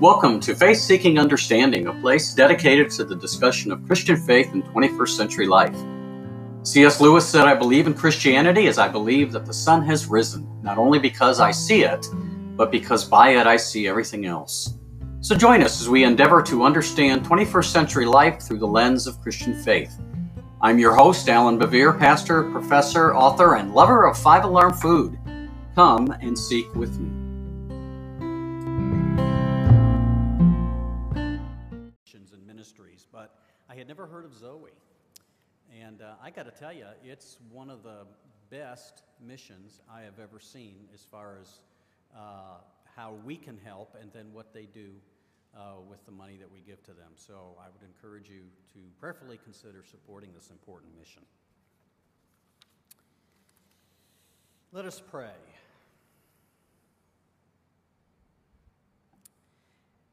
Welcome to Faith Seeking Understanding, a place dedicated to the discussion of Christian faith in 21st century life. C.S. Lewis said, I believe in Christianity as I believe that the sun has risen, not only because I see it, but because by it I see everything else. So join us as we endeavor to understand 21st century life through the lens of Christian faith. I'm your host, Allan Bevere, pastor, professor, author, and lover of five alarm food. Come and seek with me. But I had never heard of Zoe. And uh, I got to tell you, it's one of the best missions I have ever seen as far as uh, how we can help and then what they do uh, with the money that we give to them. So I would encourage you to prayerfully consider supporting this important mission. Let us pray.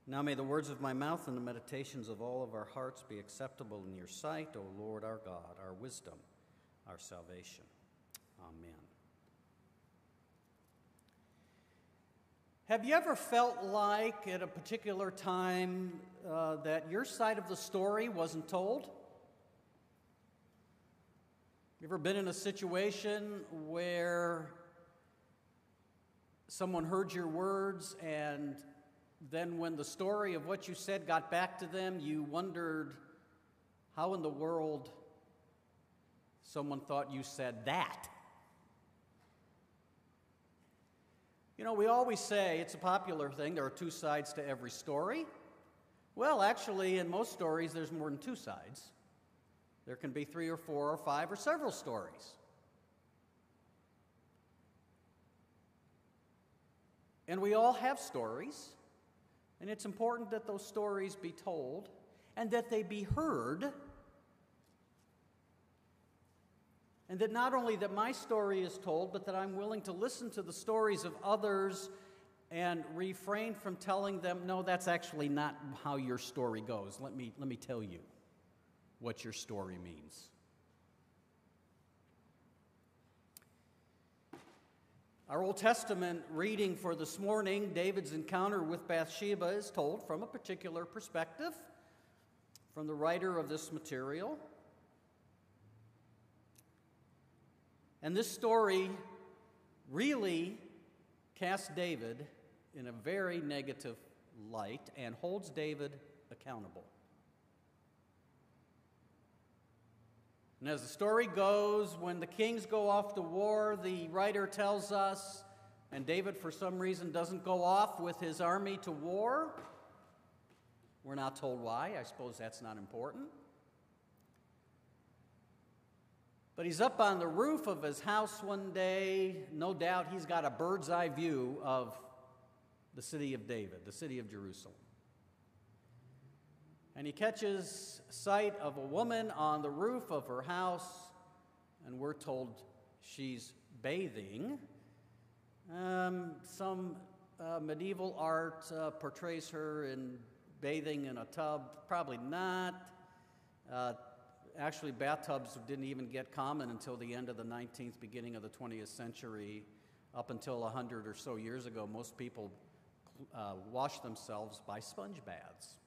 Now may the words of my mouth and the meditations of all of our hearts be acceptable in your sight, O Lord our God, our wisdom, our salvation. Amen. Have you ever felt like at a particular time uh, that your side of the story wasn't told? You ever been in a situation where someone heard your words and then when the story of what you said got back to them, you wondered how in the world someone thought you said that. You know, we always say it's a popular thing there are two sides to every story. Well, actually, in most stories, there's more than two sides. There can be three or four or five or several stories. And we all have stories. And it's important that those stories be told and that they be heard. And that not only that my story is told, but that I'm willing to listen to the stories of others and refrain from telling them, no, that's actually not how your story goes. Let me, let me tell you what your story means. Our Old Testament reading for this morning, David's encounter with Bathsheba, is told from a particular perspective from the writer of this material. And this story really casts David in a very negative light and holds David accountable. And as the story goes, when the kings go off to war, the writer tells us, and David, for some reason, doesn't go off with his army to war. We're not told why. I suppose that's not important. But he's up on the roof of his house one day. No doubt he's got a bird's eye view of the city of David, the city of Jerusalem and he catches sight of a woman on the roof of her house, and we're told she's bathing. Um, some uh, medieval art uh, portrays her in bathing in a tub. Probably not. Uh, actually, bathtubs didn't even get common until the end of the 19th, beginning of the 20th century. Up until 100 or so years ago, most people uh, washed themselves by sponge baths.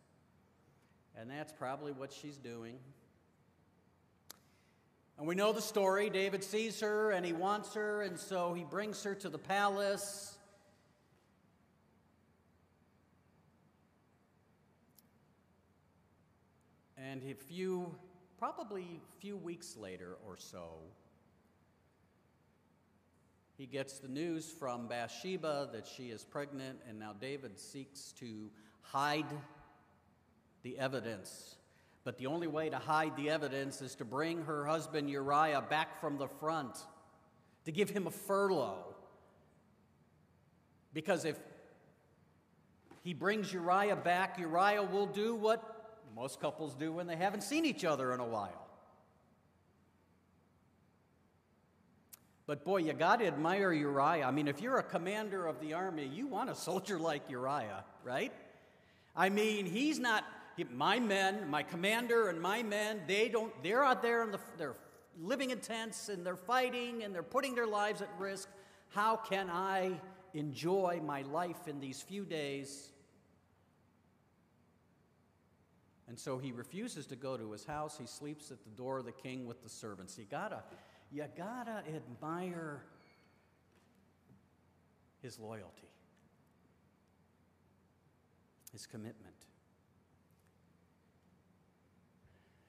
And that's probably what she's doing. And we know the story. David sees her and he wants her, and so he brings her to the palace. And a few, probably a few weeks later or so, he gets the news from Bathsheba that she is pregnant, and now David seeks to hide the evidence. But the only way to hide the evidence is to bring her husband Uriah back from the front, to give him a furlough. Because if he brings Uriah back, Uriah will do what most couples do when they haven't seen each other in a while. But boy, you got to admire Uriah. I mean, if you're a commander of the army, you want a soldier like Uriah, right? I mean, he's not my men, my commander and my men, they don't, they're out there and the, they're living in tents and they're fighting and they're putting their lives at risk. How can I enjoy my life in these few days And so he refuses to go to his house. He sleeps at the door of the king with the servants. You gotta, you gotta admire his loyalty, his commitment.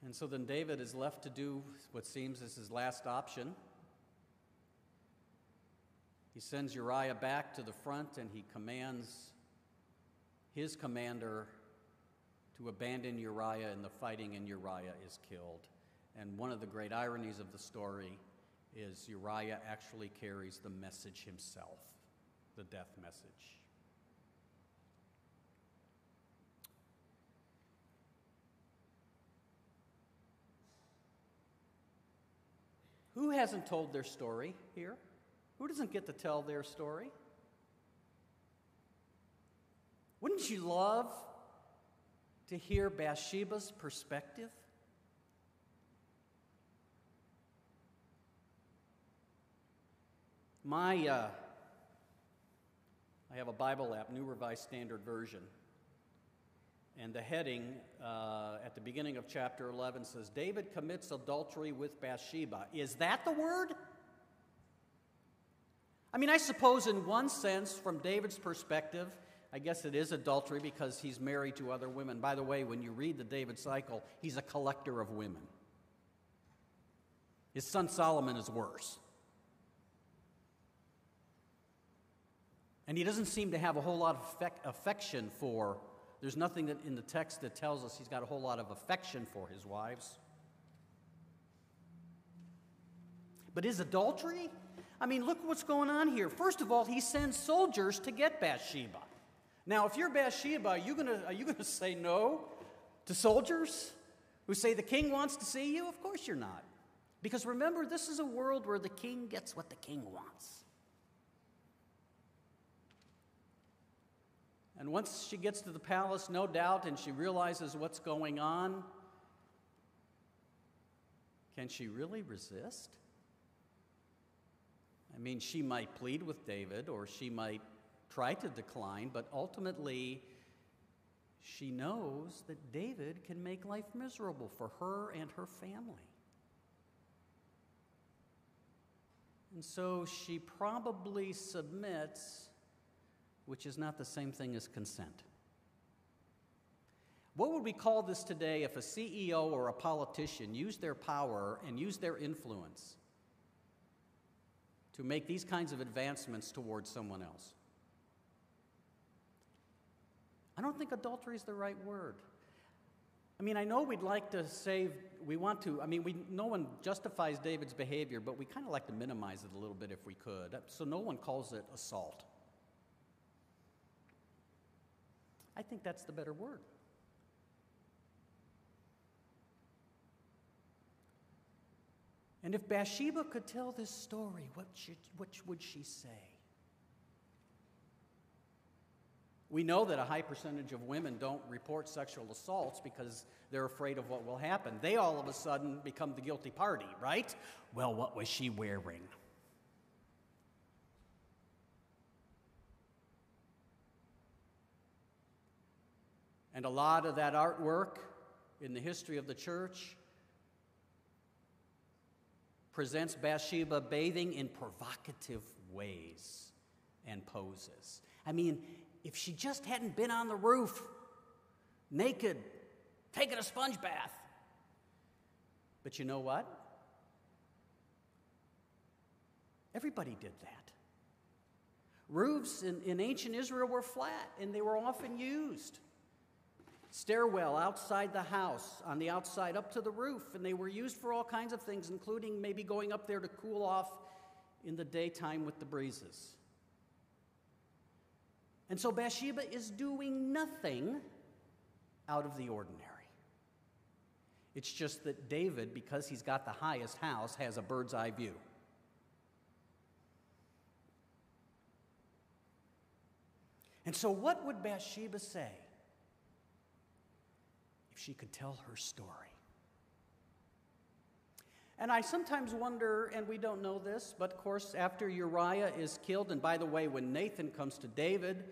And so then David is left to do what seems as his last option. He sends Uriah back to the front and he commands his commander to abandon Uriah in the fighting, and Uriah is killed. And one of the great ironies of the story is Uriah actually carries the message himself, the death message. Who hasn't told their story here? Who doesn't get to tell their story? Wouldn't you love to hear Bathsheba's perspective? My, uh, I have a Bible app, New Revised Standard Version, and the heading uh, at the beginning of chapter 11 says, David commits adultery with Bathsheba. Is that the word? I mean, I suppose, in one sense, from David's perspective, I guess it is adultery because he's married to other women. By the way, when you read the David cycle, he's a collector of women. His son Solomon is worse. And he doesn't seem to have a whole lot of affection for, there's nothing in the text that tells us he's got a whole lot of affection for his wives. But is adultery? I mean, look what's going on here. First of all, he sends soldiers to get Bathsheba. Now, if you're Bathsheba, are you going gonna say no to soldiers who say the king wants to see you? Of course you're not. Because remember, this is a world where the king gets what the king wants. And once she gets to the palace, no doubt, and she realizes what's going on, can she really resist? I mean, she might plead with David, or she might try to decline, but ultimately, she knows that David can make life miserable for her and her family. And so she probably submits, which is not the same thing as consent. What would we call this today if a CEO or a politician used their power and used their influence to make these kinds of advancements towards someone else? I don't think adultery is the right word. I mean, I know we'd like to say, we want to, I mean, we, no one justifies David's behavior, but we kind of like to minimize it a little bit if we could. So no one calls it assault. I think that's the better word. And if Bathsheba could tell this story, what, should, what would she say? We know that a high percentage of women don't report sexual assaults because they're afraid of what will happen. They all of a sudden become the guilty party, right? Well, what was she wearing? And a lot of that artwork in the history of the church presents Bathsheba bathing in provocative ways and poses. I mean, if she just hadn't been on the roof, naked, taking a sponge bath. But you know what? Everybody did that. Roofs in, in ancient Israel were flat and they were often used. Stairwell outside the house, on the outside up to the roof, and they were used for all kinds of things, including maybe going up there to cool off in the daytime with the breezes. And so Bathsheba is doing nothing out of the ordinary. It's just that David, because he's got the highest house, has a bird's eye view. And so, what would Bathsheba say she could tell her story? And I sometimes wonder, and we don't know this, but of course, after Uriah is killed, and by the way, when Nathan comes to David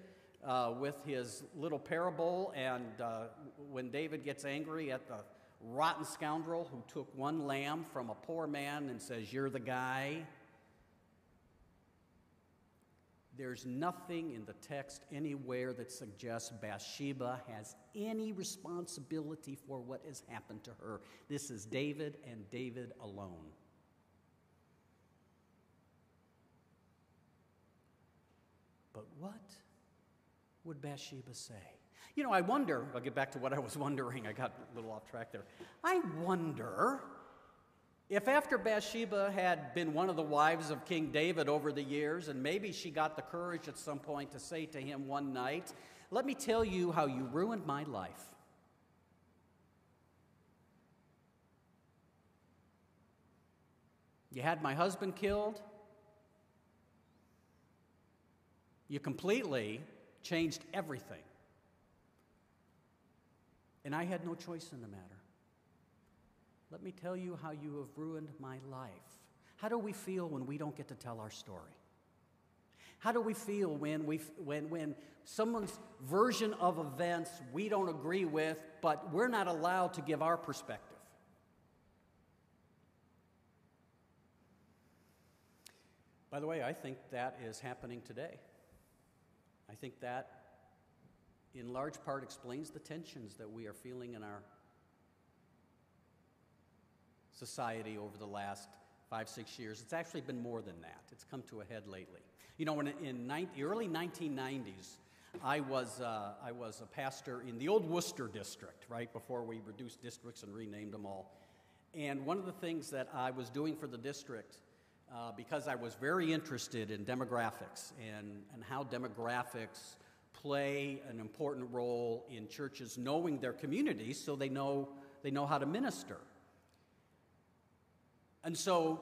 uh, with his little parable, and uh, when David gets angry at the rotten scoundrel who took one lamb from a poor man and says, You're the guy. There's nothing in the text anywhere that suggests Bathsheba has any responsibility for what has happened to her. This is David and David alone. But what would Bathsheba say? You know, I wonder, I'll get back to what I was wondering. I got a little off track there. I wonder if after Bathsheba had been one of the wives of King David over the years, and maybe she got the courage at some point to say to him one night, Let me tell you how you ruined my life. You had my husband killed. You completely changed everything. And I had no choice in the matter. Let me tell you how you have ruined my life. How do we feel when we don't get to tell our story? How do we feel when, we, when, when someone's version of events we don't agree with, but we're not allowed to give our perspective? By the way, I think that is happening today. I think that in large part explains the tensions that we are feeling in our society over the last five, six years. It's actually been more than that. It's come to a head lately. You know, when in the early 1990s, I was, uh, I was a pastor in the old Wooster district, right, before we reduced districts and renamed them all. And one of the things that I was doing for the district, uh, because I was very interested in demographics and, and how demographics play an important role in churches knowing their communities so they know, they know how to minister. And so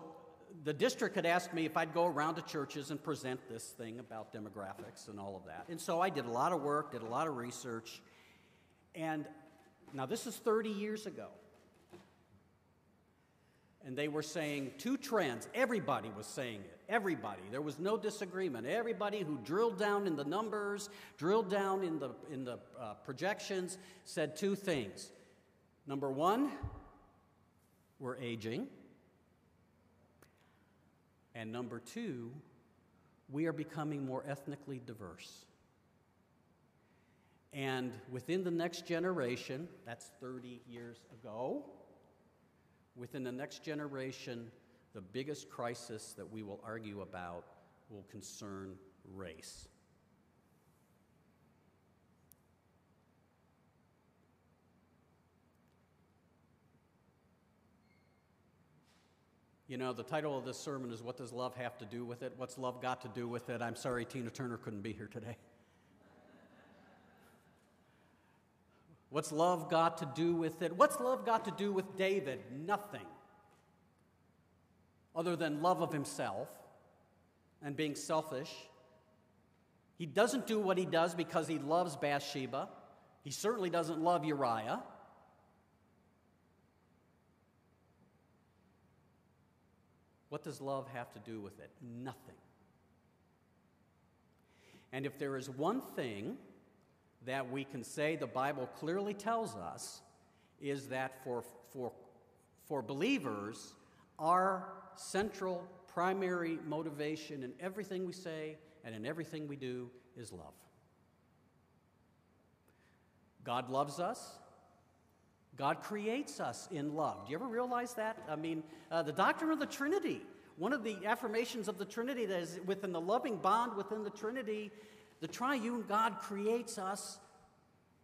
the district had asked me if I'd go around to churches and present this thing about demographics and all of that. And so I did a lot of work, did a lot of research. And now this is 30 years ago. And they were saying two trends. Everybody was saying it. Everybody. There was no disagreement. Everybody who drilled down in the numbers, drilled down in the, in the uh, projections, said two things. Number one, we're aging. And number two, we are becoming more ethnically diverse. And within the next generation, that's 30 years ago, within the next generation, the biggest crisis that we will argue about will concern race. You know, the title of this sermon is What Does Love Have to Do with It? What's love got to do with it? I'm sorry Tina Turner couldn't be here today. What's love got to do with it? What's love got to do with David? Nothing. Other than love of himself and being selfish. He doesn't do what he does because he loves Bathsheba. He certainly doesn't love Uriah. What does love have to do with it? Nothing. And if there is one thing that we can say the Bible clearly tells us, is that for, for, for believers, our central primary motivation in everything we say and in everything we do is love. God loves us. God creates us in love. Do you ever realize that? I mean, uh, the doctrine of the Trinity, one of the affirmations of the Trinity that is within the loving bond within the Trinity, the triune God creates us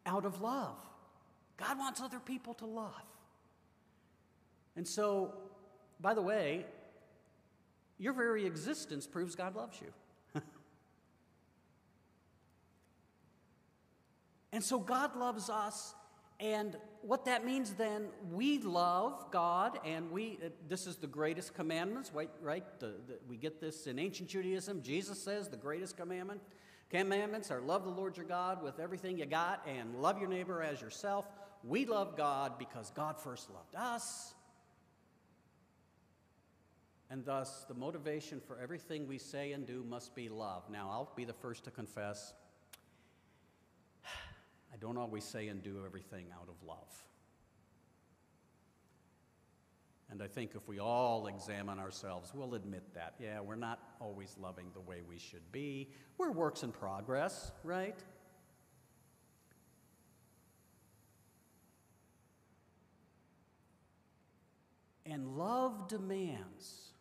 out of love. God wants other people to love. And so, by the way, your very existence proves God loves you. and so, God loves us and what that means then, we love God, and we, uh, this is the greatest commandments, right? right? The, the, we get this in ancient Judaism. Jesus says the greatest commandment, commandments are love the Lord your God with everything you got and love your neighbor as yourself. We love God because God first loved us. And thus, the motivation for everything we say and do must be love. Now, I'll be the first to confess don't always say and do everything out of love. And I think if we all examine ourselves, we'll admit that. Yeah, we're not always loving the way we should be. We're works in progress, right? And love demands,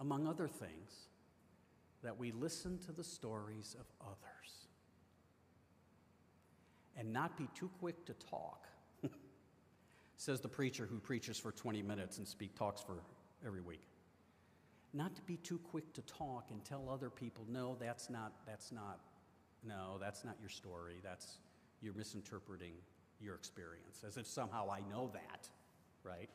among other things, that we listen to the stories of others and not be too quick to talk says the preacher who preaches for 20 minutes and speak talks for every week. Not to be too quick to talk and tell other people, no, that's not, that's not, no, that's not your story. That's, you're misinterpreting your experience, as if somehow I know that, right?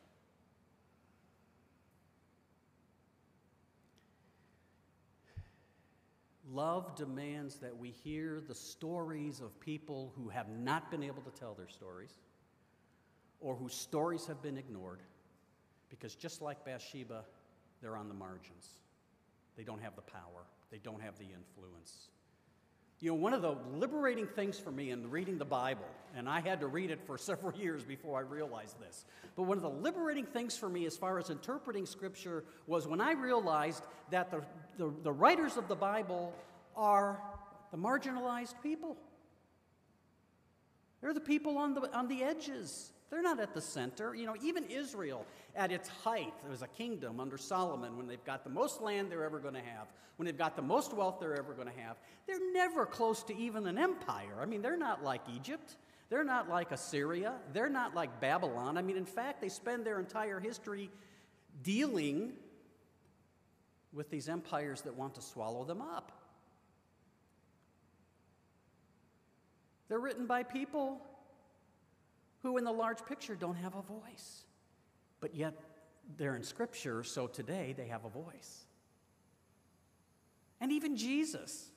Love demands that we hear the stories of people who have not been able to tell their stories or whose stories have been ignored because just like Bathsheba, they're on the margins. They don't have the power, they don't have the influence. You know, one of the liberating things for me in reading the Bible, and I had to read it for several years before I realized this, but one of the liberating things for me as far as interpreting Scripture was when I realized that the, the, the writers of the Bible are the marginalized people. They're the people on the, on the edges. They're not at the center. You know, even Israel, at its height, there was a kingdom under Solomon when they've got the most land they're ever going to have, when they've got the most wealth they're ever going to have. They're never close to even an empire. I mean, they're not like Egypt. They're not like Assyria. They're not like Babylon. I mean, in fact, they spend their entire history dealing with these empires that want to swallow them up. They're written by people who, in the large picture, don't have a voice. But yet, they're in Scripture, so today they have a voice. And even Jesus.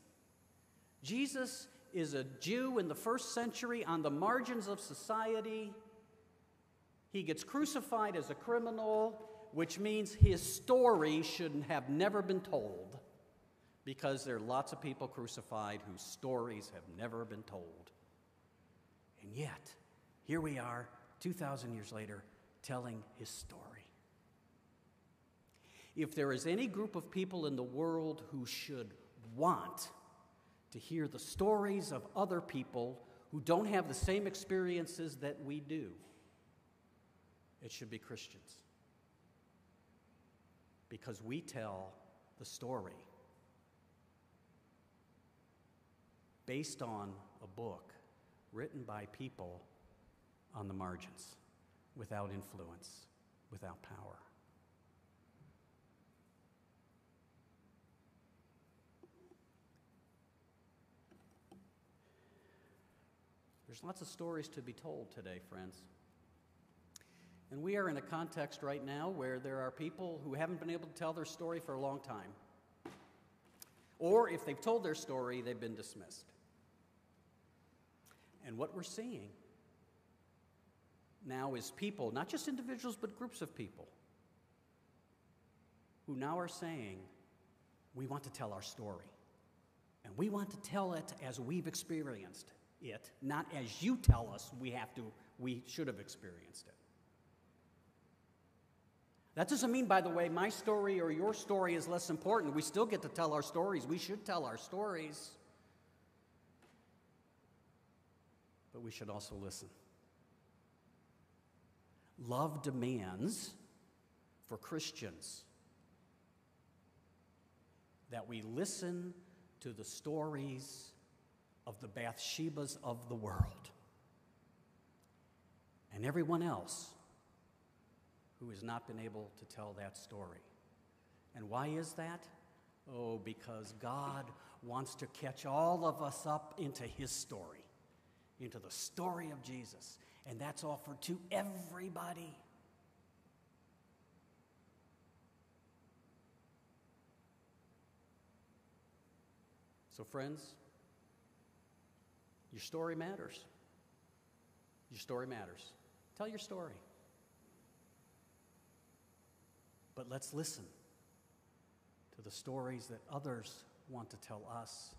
Jesus is a Jew in the first century on the margins of society. He gets crucified as a criminal, which means his story shouldn't have never been told because there are lots of people crucified whose stories have never been told. And yet, here we are, 2,000 years later, telling his story. If there is any group of people in the world who should want to hear the stories of other people who don't have the same experiences that we do, it should be Christians. Because we tell the story based on a book written by people on the margins, without influence, without power. There's lots of stories to be told today, friends. And we are in a context right now where there are people who haven't been able to tell their story for a long time. Or if they've told their story, they've been dismissed. And what we're seeing now is people, not just individuals, but groups of people, who now are saying, we want to tell our story. And we want to tell it as we've experienced it, not as you tell us we have to, we should have experienced it. That doesn't mean, by the way, my story or your story is less important. We still get to tell our stories. We should tell our stories. But we should also listen. Love demands for Christians that we listen to the stories of the Bathshebas of the world and everyone else who has not been able to tell that story. And why is that? Oh, because God wants to catch all of us up into His story, into the story of Jesus and that's offered to everybody. So, friends, your story matters. Your story matters. Tell your story. But let's listen to the stories that others want to tell us.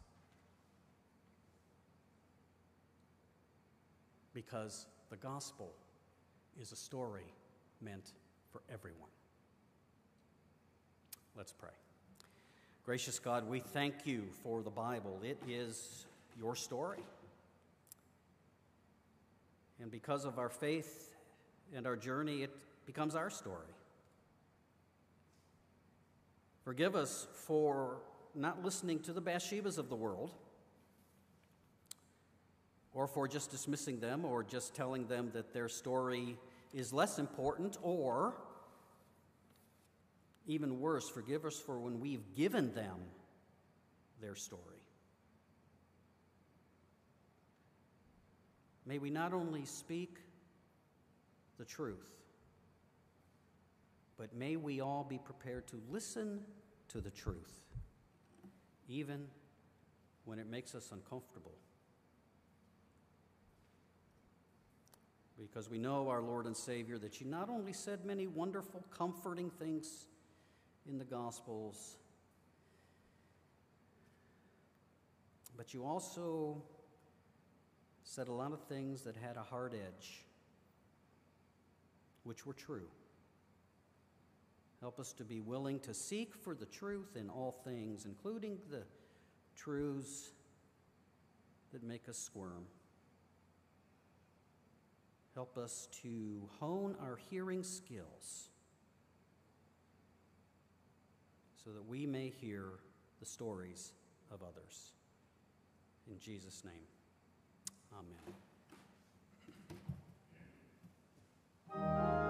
because the gospel is a story meant for everyone. Let's pray. Gracious God, we thank you for the Bible. It is your story. And because of our faith and our journey, it becomes our story. Forgive us for not listening to the Bathshebas of the world, or for just dismissing them, or just telling them that their story is less important, or even worse, forgive us for when we've given them their story. May we not only speak the truth, but may we all be prepared to listen to the truth, even when it makes us uncomfortable. Because we know, our Lord and Savior, that you not only said many wonderful, comforting things in the Gospels, but you also said a lot of things that had a hard edge, which were true. Help us to be willing to seek for the truth in all things, including the truths that make us squirm. Help us to hone our hearing skills so that we may hear the stories of others. In Jesus' name, amen.